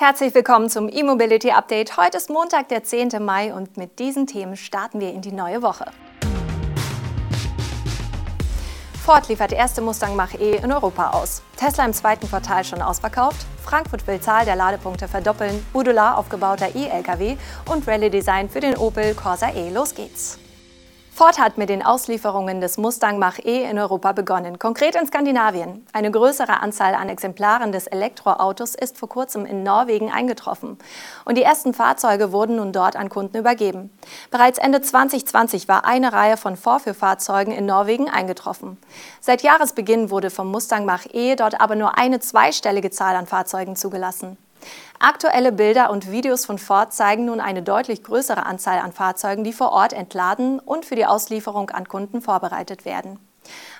Herzlich willkommen zum E-Mobility Update. Heute ist Montag, der 10. Mai und mit diesen Themen starten wir in die neue Woche. Ford liefert erste Mustang Mach-E in Europa aus. Tesla im zweiten Quartal schon ausverkauft. Frankfurt will Zahl der Ladepunkte verdoppeln. Modular aufgebauter E-Lkw und Rallye Design für den Opel Corsa E. Los geht's! Ford hat mit den Auslieferungen des Mustang Mach-E in Europa begonnen, konkret in Skandinavien. Eine größere Anzahl an Exemplaren des Elektroautos ist vor kurzem in Norwegen eingetroffen. Und die ersten Fahrzeuge wurden nun dort an Kunden übergeben. Bereits Ende 2020 war eine Reihe von Vorführfahrzeugen in Norwegen eingetroffen. Seit Jahresbeginn wurde vom Mustang Mach-E dort aber nur eine zweistellige Zahl an Fahrzeugen zugelassen. Aktuelle Bilder und Videos von Ford zeigen nun eine deutlich größere Anzahl an Fahrzeugen, die vor Ort entladen und für die Auslieferung an Kunden vorbereitet werden.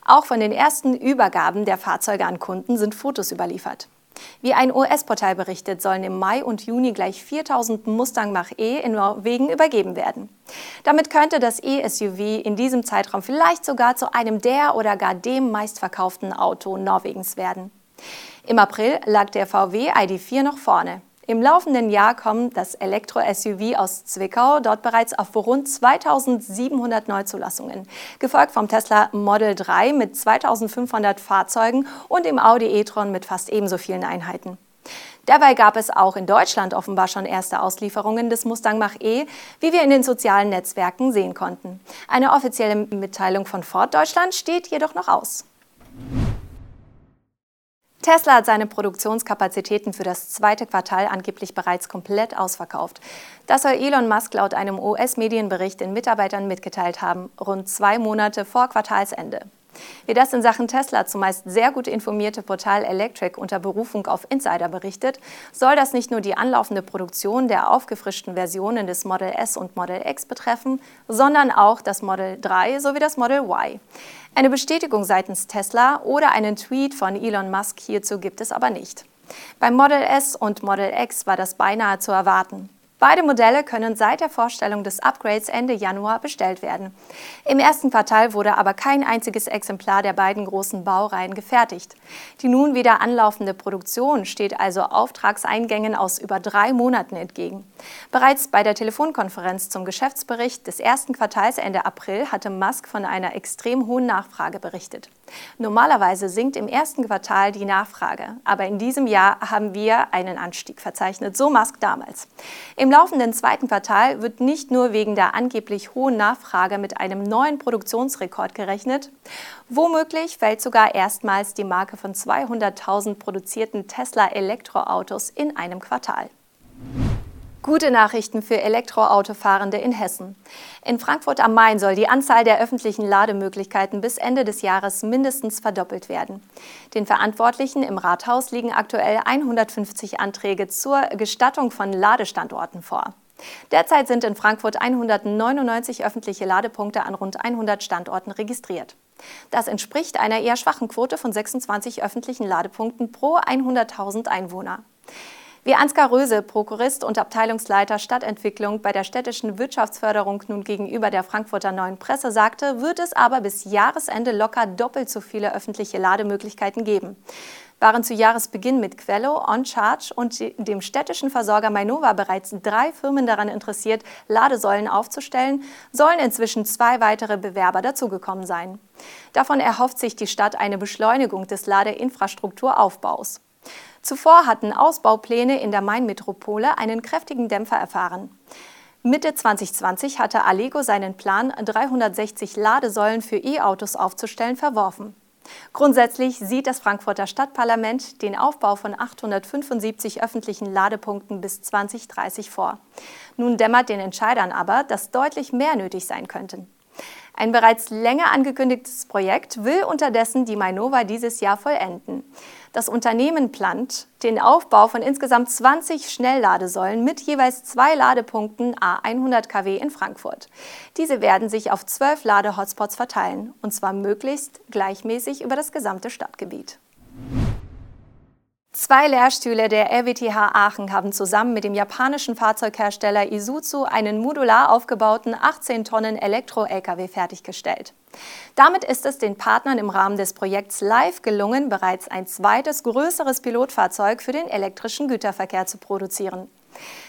Auch von den ersten Übergaben der Fahrzeuge an Kunden sind Fotos überliefert. Wie ein US-Portal berichtet, sollen im Mai und Juni gleich 4000 Mustang Mach-E in Norwegen übergeben werden. Damit könnte das E-SUV in diesem Zeitraum vielleicht sogar zu einem der oder gar dem meistverkauften Auto Norwegens werden. Im April lag der VW ID4 noch vorne. Im laufenden Jahr kommt das Elektro-SUV aus Zwickau dort bereits auf rund 2700 Neuzulassungen, gefolgt vom Tesla Model 3 mit 2500 Fahrzeugen und dem Audi e-tron mit fast ebenso vielen Einheiten. Dabei gab es auch in Deutschland offenbar schon erste Auslieferungen des Mustang Mach-E, wie wir in den sozialen Netzwerken sehen konnten. Eine offizielle Mitteilung von Ford Deutschland steht jedoch noch aus. Tesla hat seine Produktionskapazitäten für das zweite Quartal angeblich bereits komplett ausverkauft. Das soll Elon Musk laut einem US-Medienbericht den Mitarbeitern mitgeteilt haben, rund zwei Monate vor Quartalsende. Wie das in Sachen Tesla zumeist sehr gut informierte Portal Electric unter Berufung auf Insider berichtet, soll das nicht nur die anlaufende Produktion der aufgefrischten Versionen des Model S und Model X betreffen, sondern auch das Model 3 sowie das Model Y. Eine Bestätigung seitens Tesla oder einen Tweet von Elon Musk hierzu gibt es aber nicht. Beim Model S und Model X war das beinahe zu erwarten. Beide Modelle können seit der Vorstellung des Upgrades Ende Januar bestellt werden. Im ersten Quartal wurde aber kein einziges Exemplar der beiden großen Baureihen gefertigt. Die nun wieder anlaufende Produktion steht also Auftragseingängen aus über drei Monaten entgegen. Bereits bei der Telefonkonferenz zum Geschäftsbericht des ersten Quartals Ende April hatte Musk von einer extrem hohen Nachfrage berichtet. Normalerweise sinkt im ersten Quartal die Nachfrage, aber in diesem Jahr haben wir einen Anstieg verzeichnet, so Musk damals. Im laufenden zweiten Quartal wird nicht nur wegen der angeblich hohen Nachfrage mit einem neuen Produktionsrekord gerechnet, womöglich fällt sogar erstmals die Marke von 200.000 produzierten Tesla-Elektroautos in einem Quartal. Gute Nachrichten für Elektroautofahrende in Hessen. In Frankfurt am Main soll die Anzahl der öffentlichen Lademöglichkeiten bis Ende des Jahres mindestens verdoppelt werden. Den Verantwortlichen im Rathaus liegen aktuell 150 Anträge zur Gestattung von Ladestandorten vor. Derzeit sind in Frankfurt 199 öffentliche Ladepunkte an rund 100 Standorten registriert. Das entspricht einer eher schwachen Quote von 26 öffentlichen Ladepunkten pro 100.000 Einwohner. Wie Ansgar Röse, Prokurist und Abteilungsleiter Stadtentwicklung bei der städtischen Wirtschaftsförderung nun gegenüber der Frankfurter Neuen Presse sagte, wird es aber bis Jahresende locker doppelt so viele öffentliche Lademöglichkeiten geben. Waren zu Jahresbeginn mit Quello, OnCharge und dem städtischen Versorger Mainova bereits drei Firmen daran interessiert, Ladesäulen aufzustellen, sollen inzwischen zwei weitere Bewerber dazugekommen sein. Davon erhofft sich die Stadt eine Beschleunigung des Ladeinfrastrukturaufbaus. Zuvor hatten Ausbaupläne in der Mainmetropole einen kräftigen Dämpfer erfahren. Mitte 2020 hatte Allego seinen Plan, 360 Ladesäulen für E-Autos aufzustellen, verworfen. Grundsätzlich sieht das Frankfurter Stadtparlament den Aufbau von 875 öffentlichen Ladepunkten bis 2030 vor. Nun dämmert den Entscheidern aber, dass deutlich mehr nötig sein könnten. Ein bereits länger angekündigtes Projekt will unterdessen die Mainova dieses Jahr vollenden. Das Unternehmen plant den Aufbau von insgesamt 20 Schnellladesäulen mit jeweils zwei Ladepunkten A100 kW in Frankfurt. Diese werden sich auf zwölf Ladehotspots verteilen, und zwar möglichst gleichmäßig über das gesamte Stadtgebiet. Zwei Lehrstühle der RWTH Aachen haben zusammen mit dem japanischen Fahrzeughersteller Isuzu einen modular aufgebauten 18 Tonnen Elektro-Lkw fertiggestellt. Damit ist es den Partnern im Rahmen des Projekts LIVE gelungen, bereits ein zweites größeres Pilotfahrzeug für den elektrischen Güterverkehr zu produzieren.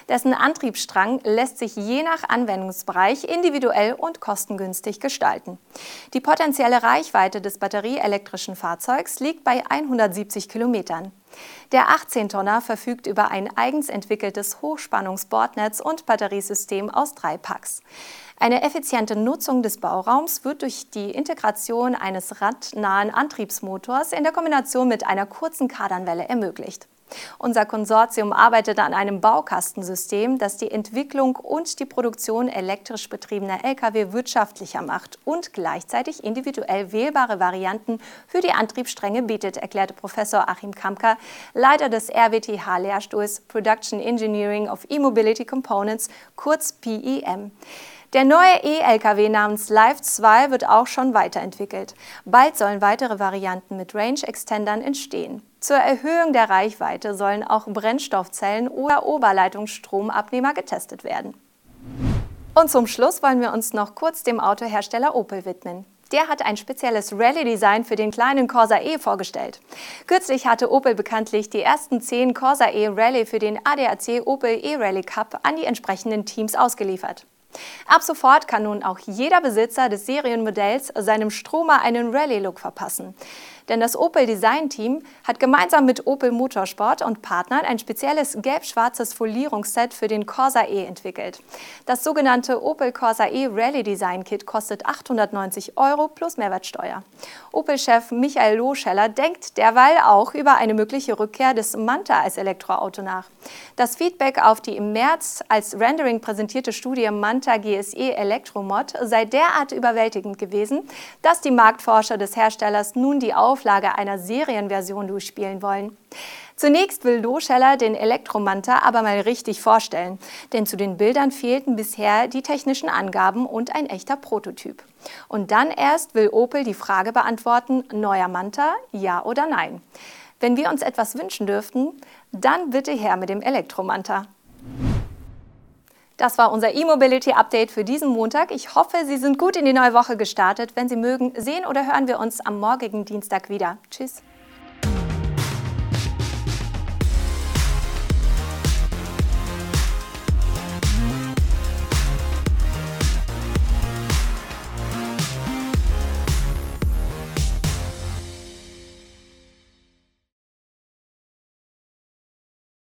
Dessen Antriebsstrang lässt sich je nach Anwendungsbereich individuell und kostengünstig gestalten. Die potenzielle Reichweite des batterieelektrischen Fahrzeugs liegt bei 170 Kilometern. Der 18-Tonner verfügt über ein eigens entwickeltes Hochspannungsbordnetz und Batteriesystem aus drei Packs. Eine effiziente Nutzung des Bauraums wird durch die Integration eines radnahen Antriebsmotors in der Kombination mit einer kurzen Kardanwelle ermöglicht. Unser Konsortium arbeitet an einem Baukastensystem, das die Entwicklung und die Produktion elektrisch betriebener Lkw wirtschaftlicher macht und gleichzeitig individuell wählbare Varianten für die Antriebsstränge bietet, erklärte Professor Achim Kamker, Leiter des RWTH-Lehrstuhls Production Engineering of E-Mobility Components, kurz PEM. Der neue E-Lkw namens Live 2 wird auch schon weiterentwickelt. Bald sollen weitere Varianten mit Range Extendern entstehen. Zur Erhöhung der Reichweite sollen auch Brennstoffzellen oder Oberleitungsstromabnehmer getestet werden. Und zum Schluss wollen wir uns noch kurz dem Autohersteller Opel widmen. Der hat ein spezielles Rallye-Design für den kleinen Corsa E vorgestellt. Kürzlich hatte Opel bekanntlich die ersten zehn Corsa E Rallye für den ADAC Opel E-Rally Cup an die entsprechenden Teams ausgeliefert. Ab sofort kann nun auch jeder Besitzer des Serienmodells seinem Stromer einen Rallye-Look verpassen. Denn das Opel Design Team hat gemeinsam mit Opel Motorsport und Partnern ein spezielles gelb-schwarzes Folierungsset für den Corsa E entwickelt. Das sogenannte Opel Corsa E Rally Design Kit kostet 890 Euro plus Mehrwertsteuer. Opel-Chef Michael Loscheller denkt derweil auch über eine mögliche Rückkehr des Manta als Elektroauto nach. Das Feedback auf die im März als Rendering präsentierte Studie Manta GSE Elektromod sei derart überwältigend gewesen, dass die Marktforscher des Herstellers nun die Auf Auflage einer Serienversion durchspielen wollen. Zunächst will Loscheller den Elektromanta aber mal richtig vorstellen, denn zu den Bildern fehlten bisher die technischen Angaben und ein echter Prototyp. Und dann erst will Opel die Frage beantworten, neuer Manta, ja oder nein. Wenn wir uns etwas wünschen dürften, dann bitte her mit dem Elektromanta. Das war unser E-Mobility Update für diesen Montag. Ich hoffe, Sie sind gut in die neue Woche gestartet. Wenn Sie mögen, sehen oder hören wir uns am morgigen Dienstag wieder. Tschüss.